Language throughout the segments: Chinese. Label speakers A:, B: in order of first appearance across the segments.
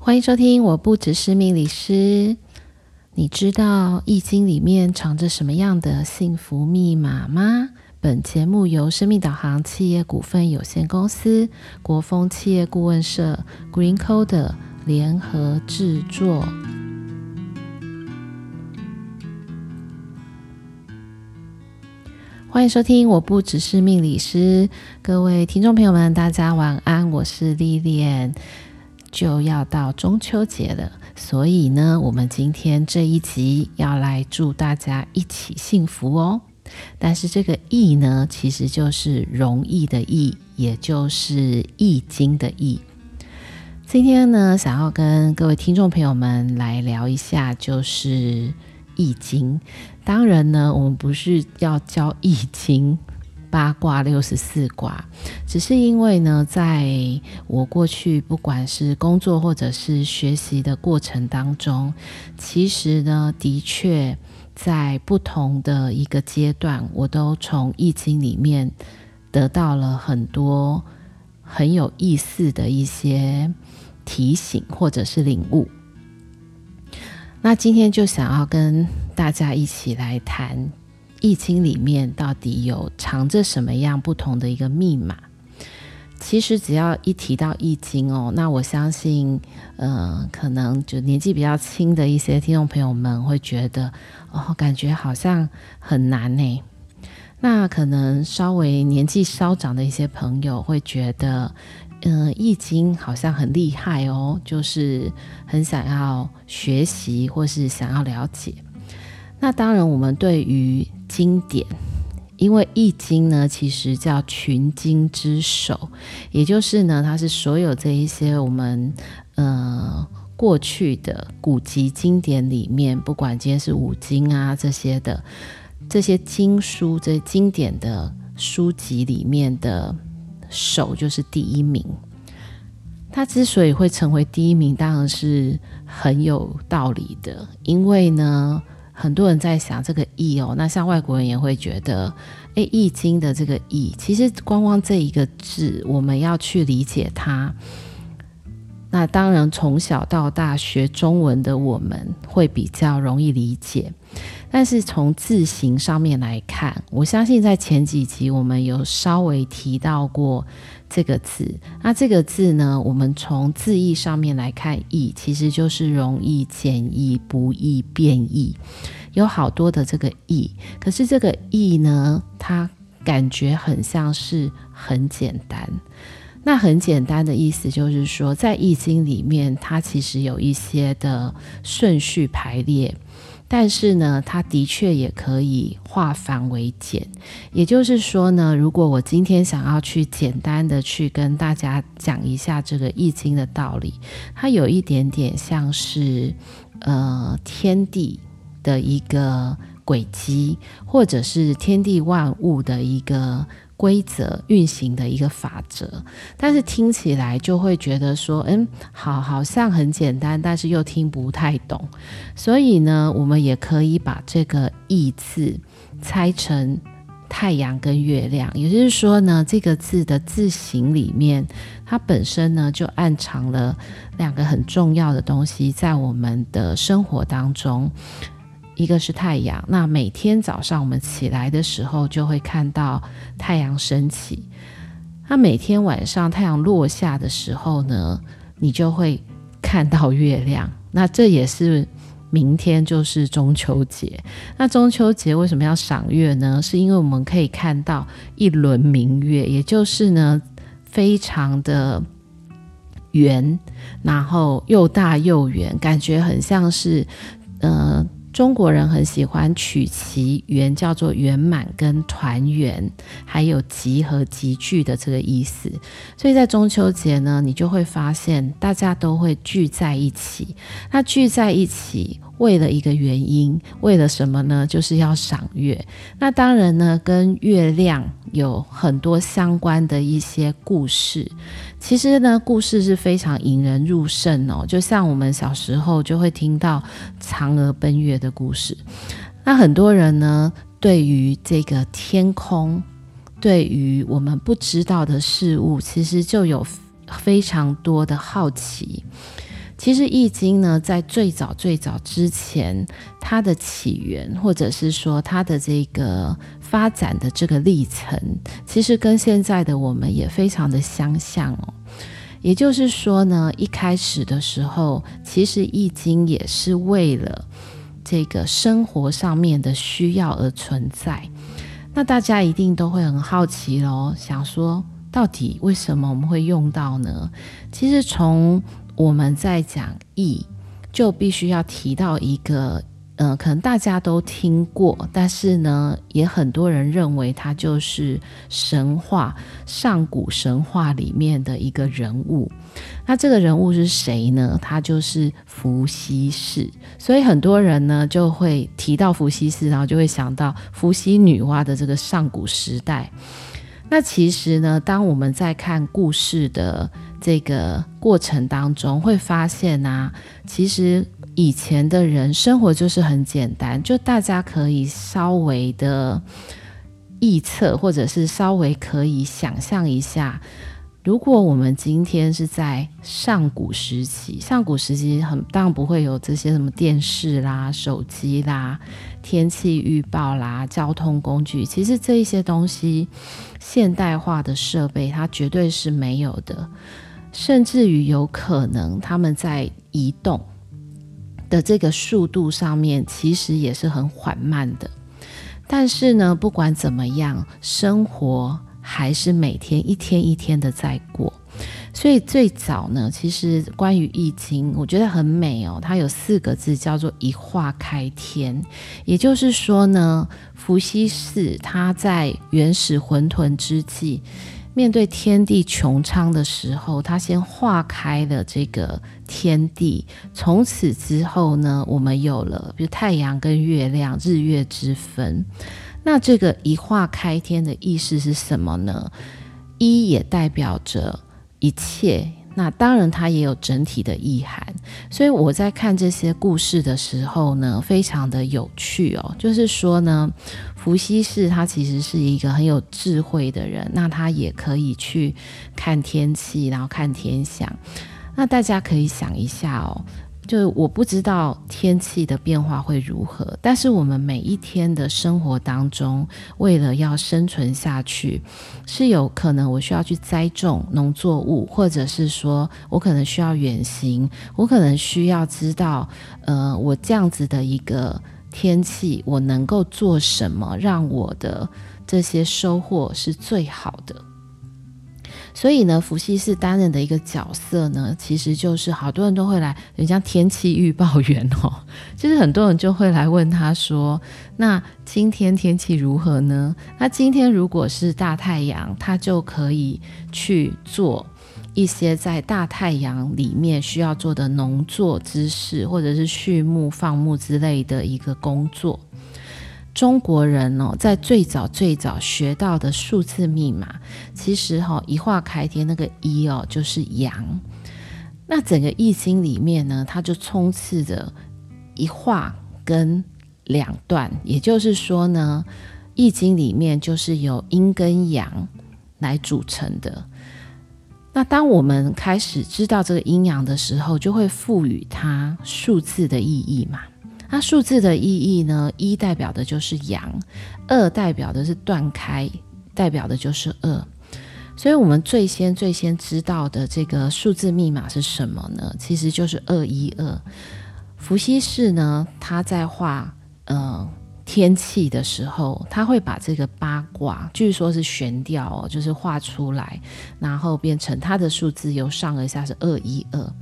A: 欢迎收听，我不只是命理师。你知道《易经》里面藏着什么样的幸福密码吗？本节目由生命导航企业股份有限公司、国风企业顾问社、GreenCoder 联合制作。欢迎收听，我不只是命理师。各位听众朋友们，大家晚安，我是 Lilian。就要到中秋节了，所以呢，我们今天这一集要来祝大家一起幸福哦。但是这个“易”呢，其实就是容易的“易”，也就是《易经》的“易”。今天呢，想要跟各位听众朋友们来聊一下，就是《易经》。当然呢，我们不是要教《易经》。八卦六十四卦，只是因为呢，在我过去不管是工作或者是学习的过程当中，其实呢，的确在不同的一个阶段，我都从易经里面得到了很多很有意思的一些提醒或者是领悟。那今天就想要跟大家一起来谈。易经里面到底有藏着什么样不同的一个密码？其实只要一提到易经哦，那我相信，呃，可能就年纪比较轻的一些听众朋友们会觉得，哦，感觉好像很难呢。那可能稍微年纪稍长的一些朋友会觉得，嗯、易经好像很厉害哦，就是很想要学习或是想要了解。那当然，我们对于经典，因为《易经》呢，其实叫群经之首，也就是呢，它是所有这一些我们呃过去的古籍经典里面，不管今天是五经啊这些的这些经书，这经典的书籍里面的首，就是第一名。它之所以会成为第一名，当然是很有道理的，因为呢。很多人在想这个“易”哦，那像外国人也会觉得，诶，《易经》的这个“易”，其实光光这一个字，我们要去理解它，那当然从小到大学中文的我们会比较容易理解。但是从字形上面来看，我相信在前几集我们有稍微提到过这个字。那这个字呢，我们从字义上面来看，“易”其实就是容易、简易、不易、变易，有好多的这个“易”。可是这个“易”呢，它感觉很像是很简单。那很简单的意思就是说，在《易经》里面，它其实有一些的顺序排列。但是呢，它的确也可以化繁为简。也就是说呢，如果我今天想要去简单的去跟大家讲一下这个易经的道理，它有一点点像是呃天地的一个轨迹，或者是天地万物的一个。规则运行的一个法则，但是听起来就会觉得说，嗯，好，好像很简单，但是又听不太懂。所以呢，我们也可以把这个“易”字拆成太阳跟月亮，也就是说呢，这个字的字形里面，它本身呢就暗藏了两个很重要的东西，在我们的生活当中。一个是太阳，那每天早上我们起来的时候就会看到太阳升起。那每天晚上太阳落下的时候呢，你就会看到月亮。那这也是明天就是中秋节。那中秋节为什么要赏月呢？是因为我们可以看到一轮明月，也就是呢非常的圆，然后又大又圆，感觉很像是呃。中国人很喜欢取其圆，叫做圆满跟团圆，还有集合、集聚的这个意思。所以在中秋节呢，你就会发现大家都会聚在一起。那聚在一起，为了一个原因，为了什么呢？就是要赏月。那当然呢，跟月亮有很多相关的一些故事。其实呢，故事是非常引人入胜哦。就像我们小时候就会听到嫦娥奔月的故事。那很多人呢，对于这个天空，对于我们不知道的事物，其实就有非常多的好奇。其实《易经》呢，在最早最早之前，它的起源，或者是说它的这个发展的这个历程，其实跟现在的我们也非常的相像哦。也就是说呢，一开始的时候，其实《易经》也是为了这个生活上面的需要而存在。那大家一定都会很好奇喽，想说到底为什么我们会用到呢？其实从我们在讲义，就必须要提到一个，呃，可能大家都听过，但是呢，也很多人认为他就是神话，上古神话里面的一个人物。那这个人物是谁呢？他就是伏羲氏。所以很多人呢就会提到伏羲氏，然后就会想到伏羲女娲的这个上古时代。那其实呢，当我们在看故事的这个过程当中，会发现啊，其实。以前的人生活就是很简单，就大家可以稍微的臆测，或者是稍微可以想象一下，如果我们今天是在上古时期，上古时期很当然不会有这些什么电视啦、手机啦、天气预报啦、交通工具，其实这一些东西现代化的设备它绝对是没有的，甚至于有可能他们在移动。的这个速度上面其实也是很缓慢的，但是呢，不管怎么样，生活还是每天一天一天的在过。所以最早呢，其实关于《易经》，我觉得很美哦。它有四个字叫做“一化开天”，也就是说呢，伏羲氏他在原始混沌之际。面对天地穹苍的时候，他先化开了这个天地。从此之后呢，我们有了比如太阳跟月亮、日月之分。那这个一化开天的意思是什么呢？一也代表着一切。那当然，它也有整体的意涵。所以我在看这些故事的时候呢，非常的有趣哦。就是说呢，伏羲氏他其实是一个很有智慧的人，那他也可以去看天气，然后看天象。那大家可以想一下哦。就我不知道天气的变化会如何，但是我们每一天的生活当中，为了要生存下去，是有可能我需要去栽种农作物，或者是说我可能需要远行，我可能需要知道，呃，我这样子的一个天气，我能够做什么，让我的这些收获是最好的。所以呢，伏羲是担任的一个角色呢，其实就是好多人都会来，人家天气预报员哦，其实很多人就会来问他说：“那今天天气如何呢？”那今天如果是大太阳，他就可以去做一些在大太阳里面需要做的农作之事，或者是畜牧、放牧之类的一个工作。中国人哦，在最早最早学到的数字密码，其实哈、哦、一画开天那个一哦就是阳。那整个易经里面呢，它就充斥着一画跟两段，也就是说呢，易经里面就是由阴跟阳来组成的。那当我们开始知道这个阴阳的时候，就会赋予它数字的意义嘛。那数字的意义呢？一代表的就是阳，二代表的是断开，代表的就是二。所以，我们最先最先知道的这个数字密码是什么呢？其实就是二一二。伏羲氏呢，他在画呃天气的时候，他会把这个八卦，据说是悬吊哦，就是画出来，然后变成他的数字由上而下是二一二。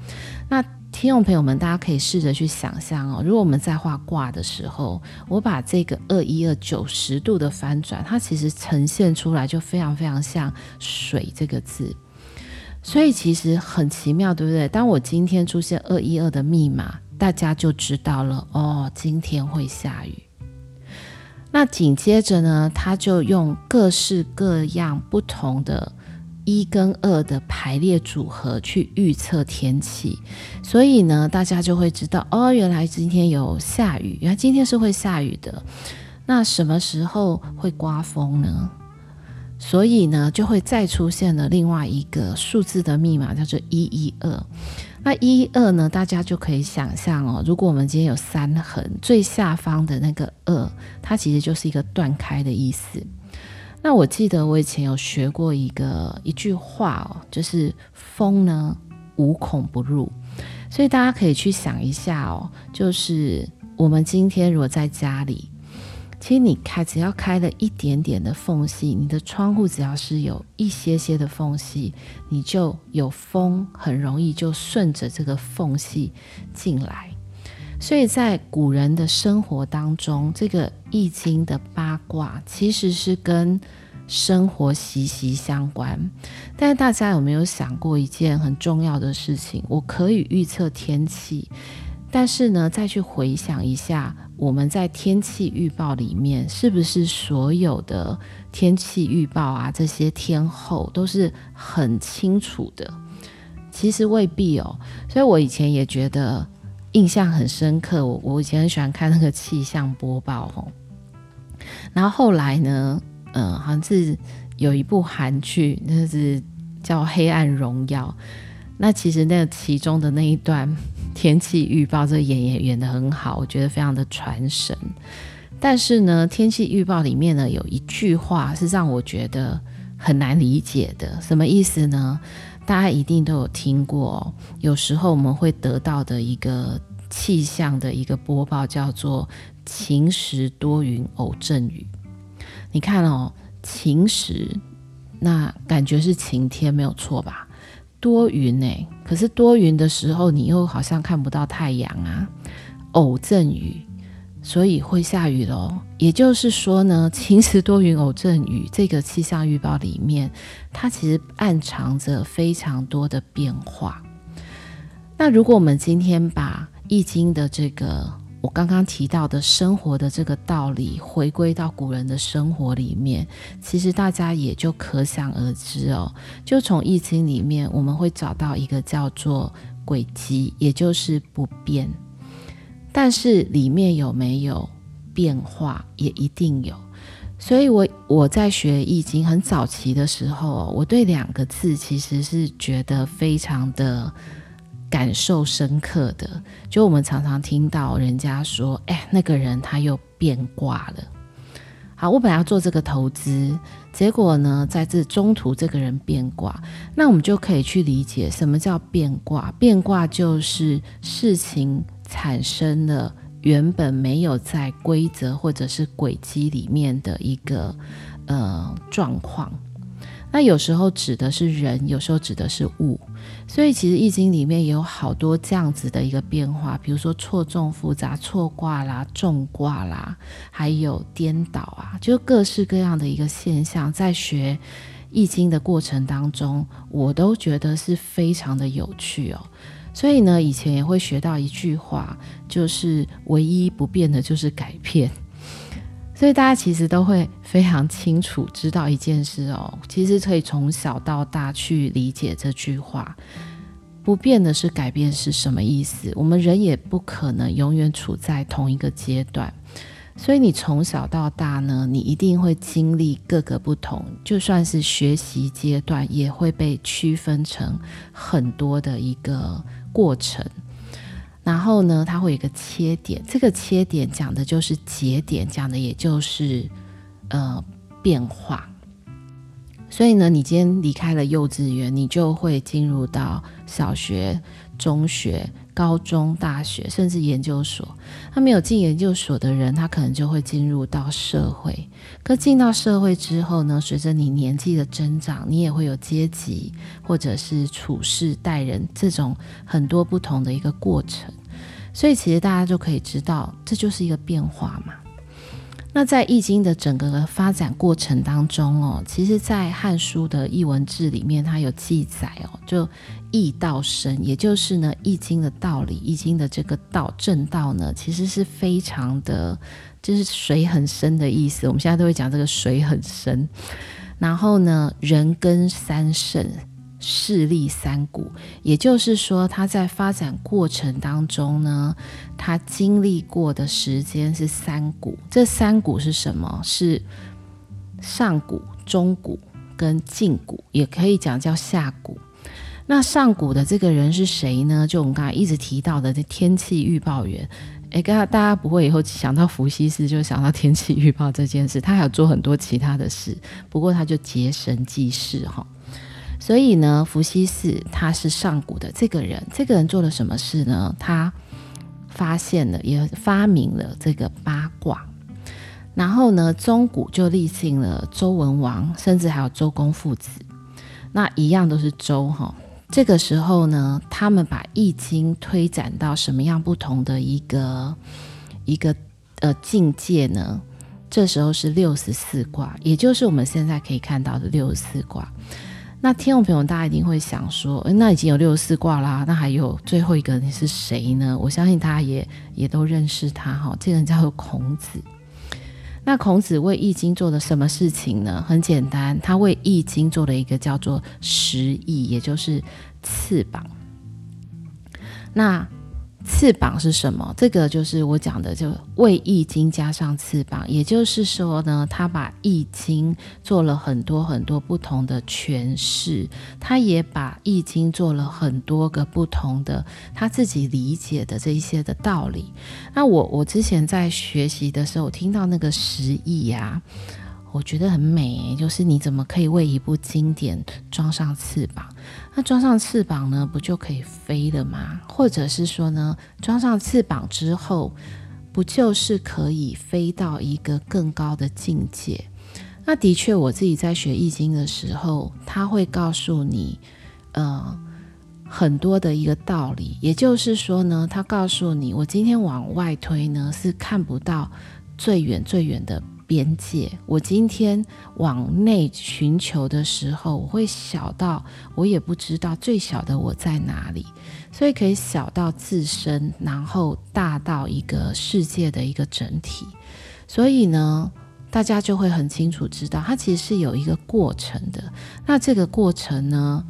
A: 那听众朋友们，大家可以试着去想象哦，如果我们在画卦的时候，我把这个二一二九十度的翻转，它其实呈现出来就非常非常像水这个字，所以其实很奇妙，对不对？当我今天出现二一二的密码，大家就知道了哦，今天会下雨。那紧接着呢，他就用各式各样不同的。一跟二的排列组合去预测天气，所以呢，大家就会知道哦，原来今天有下雨，原来今天是会下雨的。那什么时候会刮风呢？所以呢，就会再出现了另外一个数字的密码，叫做一一二。那一二呢，大家就可以想象哦，如果我们今天有三横，最下方的那个二，它其实就是一个断开的意思。那我记得我以前有学过一个一句话哦，就是风呢无孔不入，所以大家可以去想一下哦，就是我们今天如果在家里。其实你开，只要开了一点点的缝隙，你的窗户只要是有一些些的缝隙，你就有风，很容易就顺着这个缝隙进来。所以在古人的生活当中，这个易经的八卦其实是跟生活息息相关。但是大家有没有想过一件很重要的事情？我可以预测天气。但是呢，再去回想一下，我们在天气预报里面，是不是所有的天气预报啊，这些天候都是很清楚的？其实未必哦。所以我以前也觉得印象很深刻。我我以前很喜欢看那个气象播报哦。然后后来呢，嗯、好像是有一部韩剧，那是叫《黑暗荣耀》。那其实那其中的那一段。天气预报这演也演得很好，我觉得非常的传神。但是呢，天气预报里面呢，有一句话是让我觉得很难理解的，什么意思呢？大家一定都有听过，有时候我们会得到的一个气象的一个播报叫做晴时多云偶阵雨。你看哦，晴时那感觉是晴天，没有错吧？多云哎，可是多云的时候，你又好像看不到太阳啊。偶阵雨，所以会下雨喽。也就是说呢，晴时多云偶阵雨这个气象预报里面，它其实暗藏着非常多的变化。那如果我们今天把易经的这个。我刚刚提到的生活的这个道理，回归到古人的生活里面，其实大家也就可想而知哦。就从《易经》里面，我们会找到一个叫做轨迹，也就是不变。但是里面有没有变化，也一定有。所以我，我在学《易经》很早期的时候，我对两个字其实是觉得非常的。感受深刻的，就我们常常听到人家说：“哎，那个人他又变卦了。”好，我本来要做这个投资，结果呢，在这中途这个人变卦，那我们就可以去理解什么叫变卦。变卦就是事情产生了原本没有在规则或者是轨迹里面的一个呃状况。那有时候指的是人，有时候指的是物，所以其实《易经》里面也有好多这样子的一个变化，比如说错综复杂、错卦啦、重卦啦，还有颠倒啊，就各式各样的一个现象，在学《易经》的过程当中，我都觉得是非常的有趣哦。所以呢，以前也会学到一句话，就是唯一不变的就是改变。所以大家其实都会非常清楚知道一件事哦，其实可以从小到大去理解这句话。不变的是改变是什么意思？我们人也不可能永远处在同一个阶段，所以你从小到大呢，你一定会经历各个不同，就算是学习阶段，也会被区分成很多的一个过程。然后呢，它会有一个切点，这个切点讲的就是节点，讲的也就是呃变化。所以呢，你今天离开了幼稚园，你就会进入到小学、中学。高中、大学，甚至研究所，他没有进研究所的人，他可能就会进入到社会。可进到社会之后呢，随着你年纪的增长，你也会有阶级，或者是处事待人这种很多不同的一个过程。所以，其实大家就可以知道，这就是一个变化嘛。那在《易经》的整个发展过程当中哦，其实，在《汉书》的《易文志》里面，它有记载哦，就易道生，也就是呢，《易经》的道理，《易经》的这个道正道呢，其实是非常的，就是水很深的意思。我们现在都会讲这个水很深。然后呢，人耕三圣。势力三古，也就是说，他在发展过程当中呢，他经历过的时间是三古。这三古是什么？是上古、中古跟近古，也可以讲叫下古。那上古的这个人是谁呢？就我们刚才一直提到的这天气预报员。诶，刚刚大家不会以后想到伏羲氏就想到天气预报这件事，他还有做很多其他的事，不过他就结绳记事哈。所以呢，伏羲氏他是上古的这个人，这个人做了什么事呢？他发现了，也发明了这个八卦。然后呢，中古就立信了周文王，甚至还有周公父子，那一样都是周哈。这个时候呢，他们把易经推展到什么样不同的一个一个呃境界呢？这时候是六十四卦，也就是我们现在可以看到的六十四卦。那听众朋友，大家一定会想说，诶，那已经有六十四卦啦，那还有最后一个你是谁呢？我相信大家也也都认识他哈，这个人叫做孔子。那孔子为易经做了什么事情呢？很简单，他为易经做了一个叫做十翼，也就是翅膀。那翅膀是什么？这个就是我讲的，就为易经加上翅膀。也就是说呢，他把易经做了很多很多不同的诠释，他也把易经做了很多个不同的他自己理解的这一些的道理。那我我之前在学习的时候，我听到那个十翼呀。我觉得很美，就是你怎么可以为一部经典装上翅膀？那装上翅膀呢，不就可以飞了吗？或者是说呢，装上翅膀之后，不就是可以飞到一个更高的境界？那的确，我自己在学易经的时候，他会告诉你，呃，很多的一个道理。也就是说呢，他告诉你，我今天往外推呢，是看不到最远最远的。边界，我今天往内寻求的时候，我会小到我也不知道最小的我在哪里，所以可以小到自身，然后大到一个世界的一个整体。所以呢，大家就会很清楚知道，它其实是有一个过程的。那这个过程呢，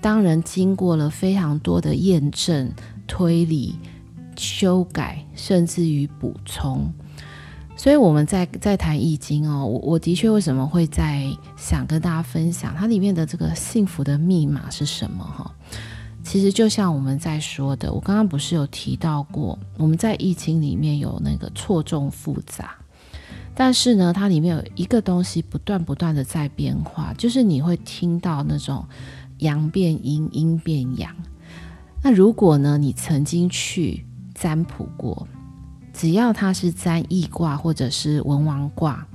A: 当然经过了非常多的验证、推理、修改，甚至于补充。所以我们在在谈易经哦，我我的确为什么会在想跟大家分享它里面的这个幸福的密码是什么哈？其实就像我们在说的，我刚刚不是有提到过，我们在易经里面有那个错综复杂，但是呢，它里面有一个东西不断不断的在变化，就是你会听到那种阳变阴，阴变阳。那如果呢，你曾经去占卜过？只要它是占易卦或者是文王卦，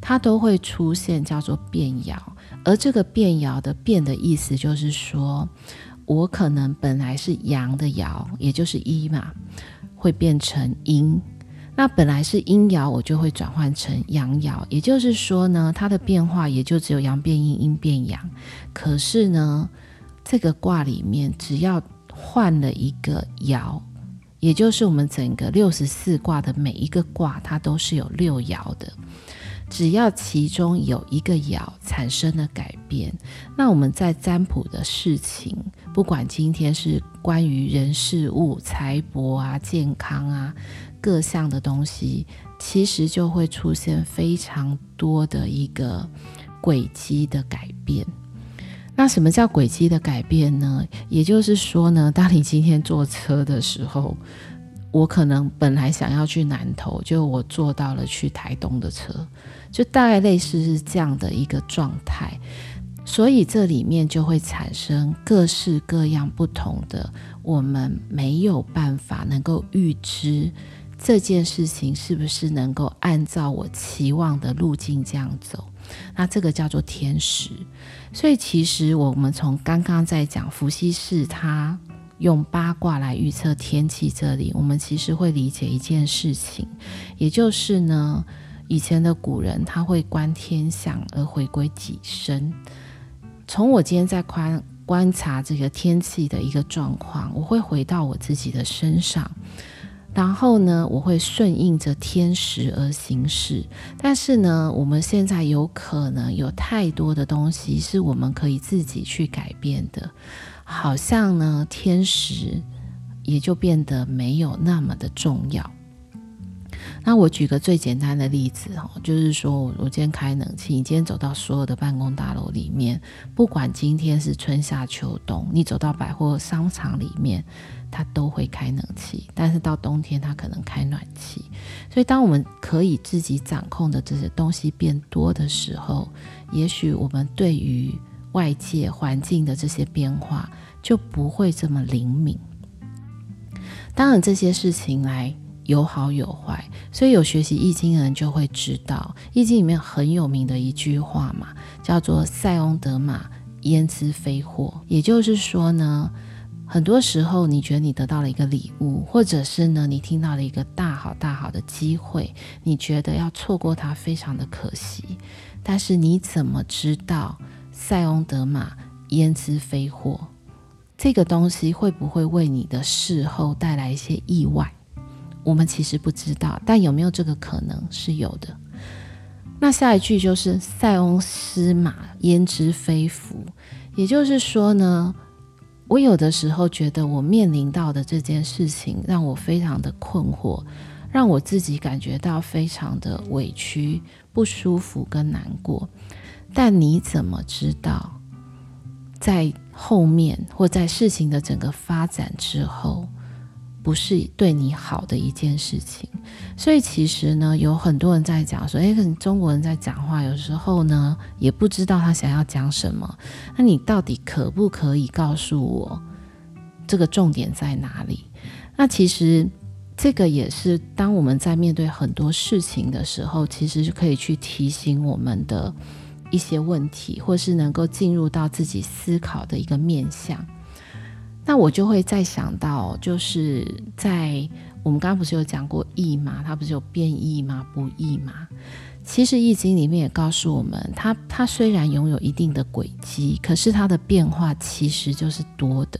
A: 它都会出现叫做变爻。而这个变爻的变的意思，就是说我可能本来是阳的爻，也就是一嘛，会变成阴。那本来是阴爻，我就会转换成阳爻。也就是说呢，它的变化也就只有阳变阴，阴变阳。可是呢，这个卦里面只要换了一个爻。也就是我们整个六十四卦的每一个卦，它都是有六爻的。只要其中有一个爻产生了改变，那我们在占卜的事情，不管今天是关于人事物、财帛啊、健康啊各项的东西，其实就会出现非常多的一个轨迹的改变。那什么叫轨迹的改变呢？也就是说呢，当你今天坐车的时候，我可能本来想要去南投，就我坐到了去台东的车，就大概类似是这样的一个状态。所以这里面就会产生各式各样不同的，我们没有办法能够预知这件事情是不是能够按照我期望的路径这样走。那这个叫做天时，所以其实我们从刚刚在讲伏羲氏他用八卦来预测天气，这里我们其实会理解一件事情，也就是呢，以前的古人他会观天象而回归己身。从我今天在观观察这个天气的一个状况，我会回到我自己的身上。然后呢，我会顺应着天时而行事。但是呢，我们现在有可能有太多的东西是我们可以自己去改变的，好像呢，天时也就变得没有那么的重要。那我举个最简单的例子哈，就是说我今天开冷气，你今天走到所有的办公大楼里面，不管今天是春夏秋冬，你走到百货商场里面，它都会开冷气，但是到冬天它可能开暖气。所以当我们可以自己掌控的这些东西变多的时候，也许我们对于外界环境的这些变化就不会这么灵敏。当然这些事情来。有好有坏，所以有学习易经的人就会知道，易经里面很有名的一句话嘛，叫做“塞翁得马，焉知非祸”。也就是说呢，很多时候你觉得你得到了一个礼物，或者是呢你听到了一个大好大好的机会，你觉得要错过它非常的可惜。但是你怎么知道“塞翁得马，焉知非祸”这个东西会不会为你的事后带来一些意外？我们其实不知道，但有没有这个可能是有的。那下一句就是“塞翁失马，焉知非福”，也就是说呢，我有的时候觉得我面临到的这件事情让我非常的困惑，让我自己感觉到非常的委屈、不舒服跟难过。但你怎么知道，在后面或在事情的整个发展之后，不是对你好的一件事情，所以其实呢，有很多人在讲说，诶，可能中国人在讲话，有时候呢，也不知道他想要讲什么。那你到底可不可以告诉我这个重点在哪里？那其实这个也是当我们在面对很多事情的时候，其实是可以去提醒我们的一些问题，或是能够进入到自己思考的一个面向。那我就会再想到，就是在我们刚刚不是有讲过易吗？它不是有变易吗？不易吗？其实易经里面也告诉我们，它它虽然拥有一定的轨迹，可是它的变化其实就是多的。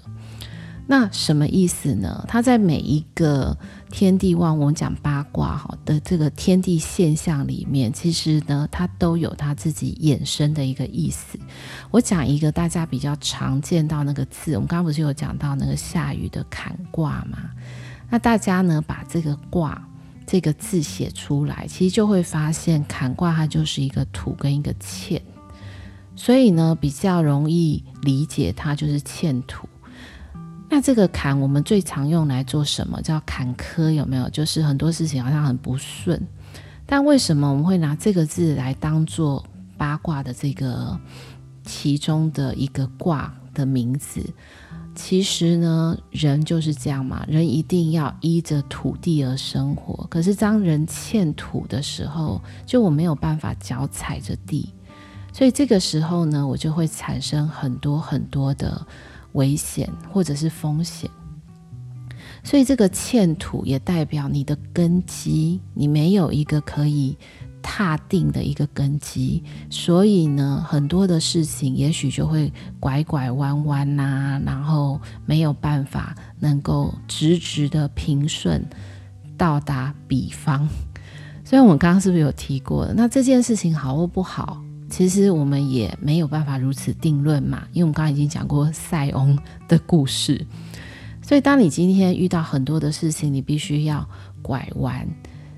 A: 那什么意思呢？它在每一个天地万物，我们讲八卦哈的这个天地现象里面，其实呢，它都有它自己衍生的一个意思。我讲一个大家比较常见到那个字，我们刚刚不是有讲到那个下雨的坎卦吗？那大家呢，把这个卦这个字写出来，其实就会发现坎卦它就是一个土跟一个欠，所以呢，比较容易理解它就是欠土。那这个坎，我们最常用来做什么？叫坎坷，有没有？就是很多事情好像很不顺。但为什么我们会拿这个字来当做八卦的这个其中的一个卦的名字？其实呢，人就是这样嘛，人一定要依着土地而生活。可是当人欠土的时候，就我没有办法脚踩着地，所以这个时候呢，我就会产生很多很多的。危险或者是风险，所以这个欠土也代表你的根基，你没有一个可以踏定的一个根基，所以呢，很多的事情也许就会拐拐弯弯呐，然后没有办法能够直直的平顺到达彼方。所以我们刚刚是不是有提过？那这件事情好或不好？其实我们也没有办法如此定论嘛，因为我们刚刚已经讲过塞翁的故事，所以当你今天遇到很多的事情，你必须要拐弯。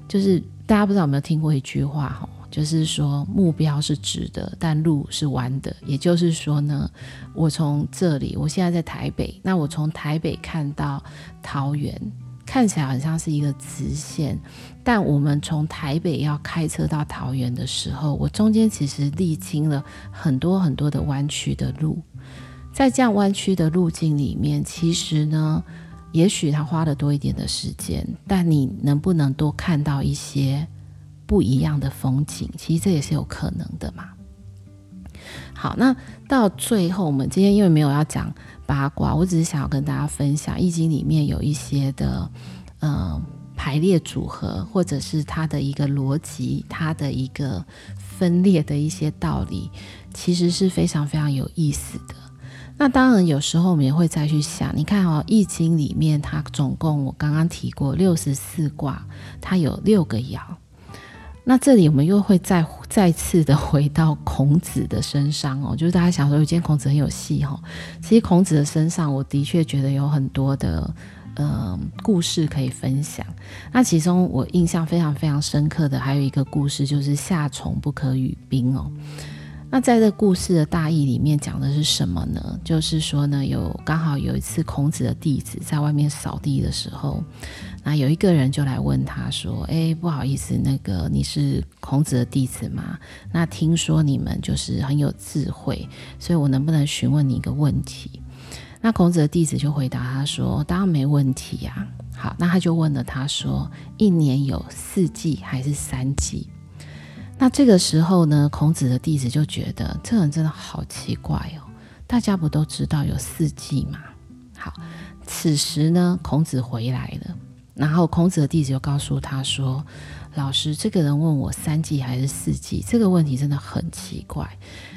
A: 就是大家不知道有没有听过一句话哈，就是说目标是直的，但路是弯的。也就是说呢，我从这里，我现在在台北，那我从台北看到桃园。看起来很像是一个直线，但我们从台北要开车到桃园的时候，我中间其实历经了很多很多的弯曲的路。在这样弯曲的路径里面，其实呢，也许他花了多一点的时间，但你能不能多看到一些不一样的风景？其实这也是有可能的嘛。好，那到最后，我们今天因为没有要讲。八卦，我只是想要跟大家分享《易经》里面有一些的，嗯、呃，排列组合，或者是它的一个逻辑，它的一个分裂的一些道理，其实是非常非常有意思的。那当然，有时候我们也会再去想，你看哦，《易经》里面它总共我刚刚提过六十四卦，它有六个爻。那这里我们又会再再次的回到孔子的身上哦，就是大家想说，今天孔子很有戏哈。其实孔子的身上，我的确觉得有很多的呃故事可以分享。那其中我印象非常非常深刻的还有一个故事，就是夏虫不可语冰哦。那在这故事的大意里面讲的是什么呢？就是说呢，有刚好有一次孔子的弟子在外面扫地的时候，那有一个人就来问他说：“哎，不好意思，那个你是孔子的弟子吗？那听说你们就是很有智慧，所以我能不能询问你一个问题？”那孔子的弟子就回答他说：“当然没问题呀。”好，那他就问了他说：“一年有四季还是三季？”那这个时候呢，孔子的弟子就觉得这人真的好奇怪哦。大家不都知道有四季吗？好，此时呢，孔子回来了，然后孔子的弟子就告诉他说：“老师，这个人问我三季还是四季，这个问题真的很奇怪。”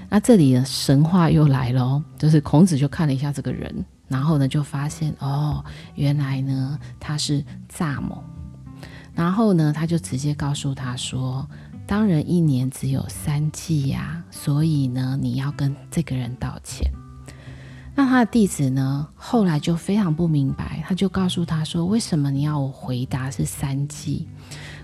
A: 那这里呢，神话又来了，就是孔子就看了一下这个人，然后呢就发现哦，原来呢他是蚱蜢，然后呢他就直接告诉他说。当然一年只有三季呀，所以呢，你要跟这个人道歉。那他的弟子呢，后来就非常不明白，他就告诉他说：“为什么你要我回答是三季？”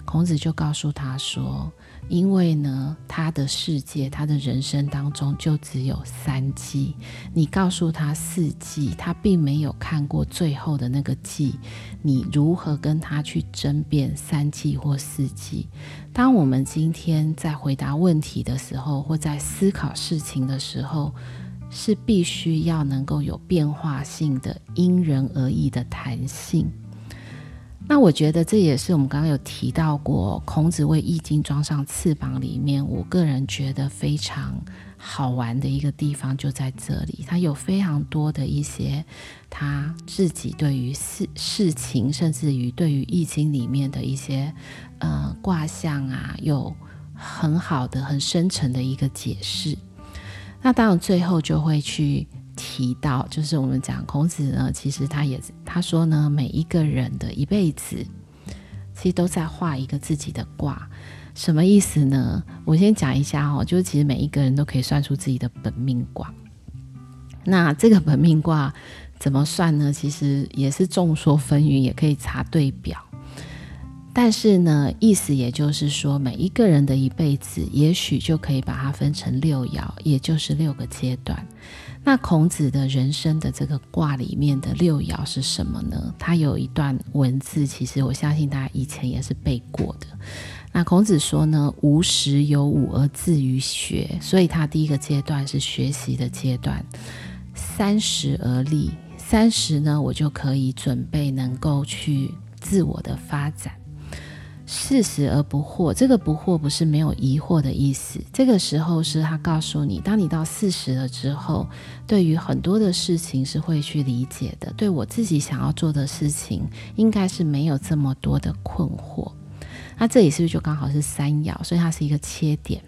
A: 孔子就告诉他说。因为呢，他的世界，他的人生当中就只有三季。你告诉他四季，他并没有看过最后的那个季。你如何跟他去争辩三季或四季？当我们今天在回答问题的时候，或在思考事情的时候，是必须要能够有变化性的、因人而异的弹性。那我觉得这也是我们刚刚有提到过，孔子为《易经》装上翅膀里面，我个人觉得非常好玩的一个地方就在这里。他有非常多的一些他自己对于事事情，甚至于对于《易经》里面的一些呃卦象啊，有很好的、很深沉的一个解释。那当然最后就会去。提到就是我们讲孔子呢，其实他也他说呢，每一个人的一辈子其实都在画一个自己的卦，什么意思呢？我先讲一下哦，就是其实每一个人都可以算出自己的本命卦。那这个本命卦怎么算呢？其实也是众说纷纭，也可以查对表。但是呢，意思也就是说，每一个人的一辈子，也许就可以把它分成六爻，也就是六个阶段。那孔子的人生的这个卦里面的六爻是什么呢？他有一段文字，其实我相信大家以前也是背过的。那孔子说呢，吾十有五而志于学，所以他第一个阶段是学习的阶段。三十而立，三十呢，我就可以准备能够去自我的发展。四十而不惑，这个不惑不是没有疑惑的意思。这个时候是他告诉你，当你到四十了之后，对于很多的事情是会去理解的。对我自己想要做的事情，应该是没有这么多的困惑。那这里是不是就刚好是三爻？所以它是一个切点。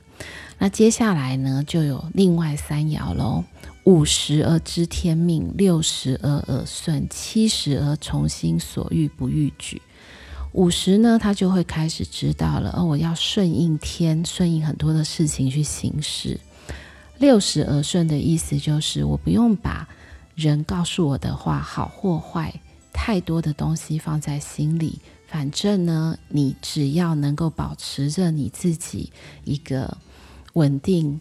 A: 那接下来呢，就有另外三爻喽：五十而知天命，六十而耳顺，七十而从心所欲不逾矩。五十呢，他就会开始知道了哦，我要顺应天，顺应很多的事情去行事。六十而顺的意思就是，我不用把人告诉我的话，好或坏，太多的东西放在心里。反正呢，你只要能够保持着你自己一个稳定、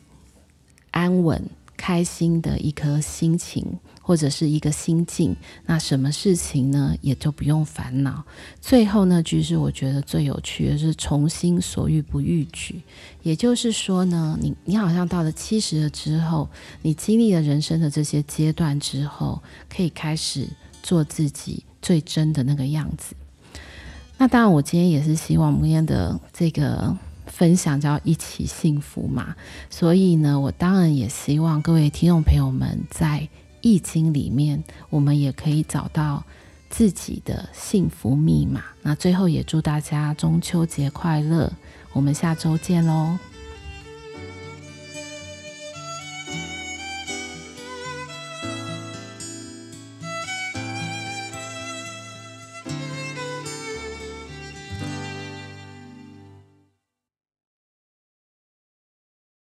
A: 安稳。开心的一颗心情，或者是一个心境，那什么事情呢，也就不用烦恼。最后呢，就是我觉得最有趣的是从心所欲不逾矩，也就是说呢，你你好像到了七十了之后，你经历了人生的这些阶段之后，可以开始做自己最真的那个样子。那当然，我今天也是希望今天的这个。分享叫一起幸福嘛，所以呢，我当然也希望各位听众朋友们在易经里面，我们也可以找到自己的幸福密码。那最后也祝大家中秋节快乐，我们下周见喽。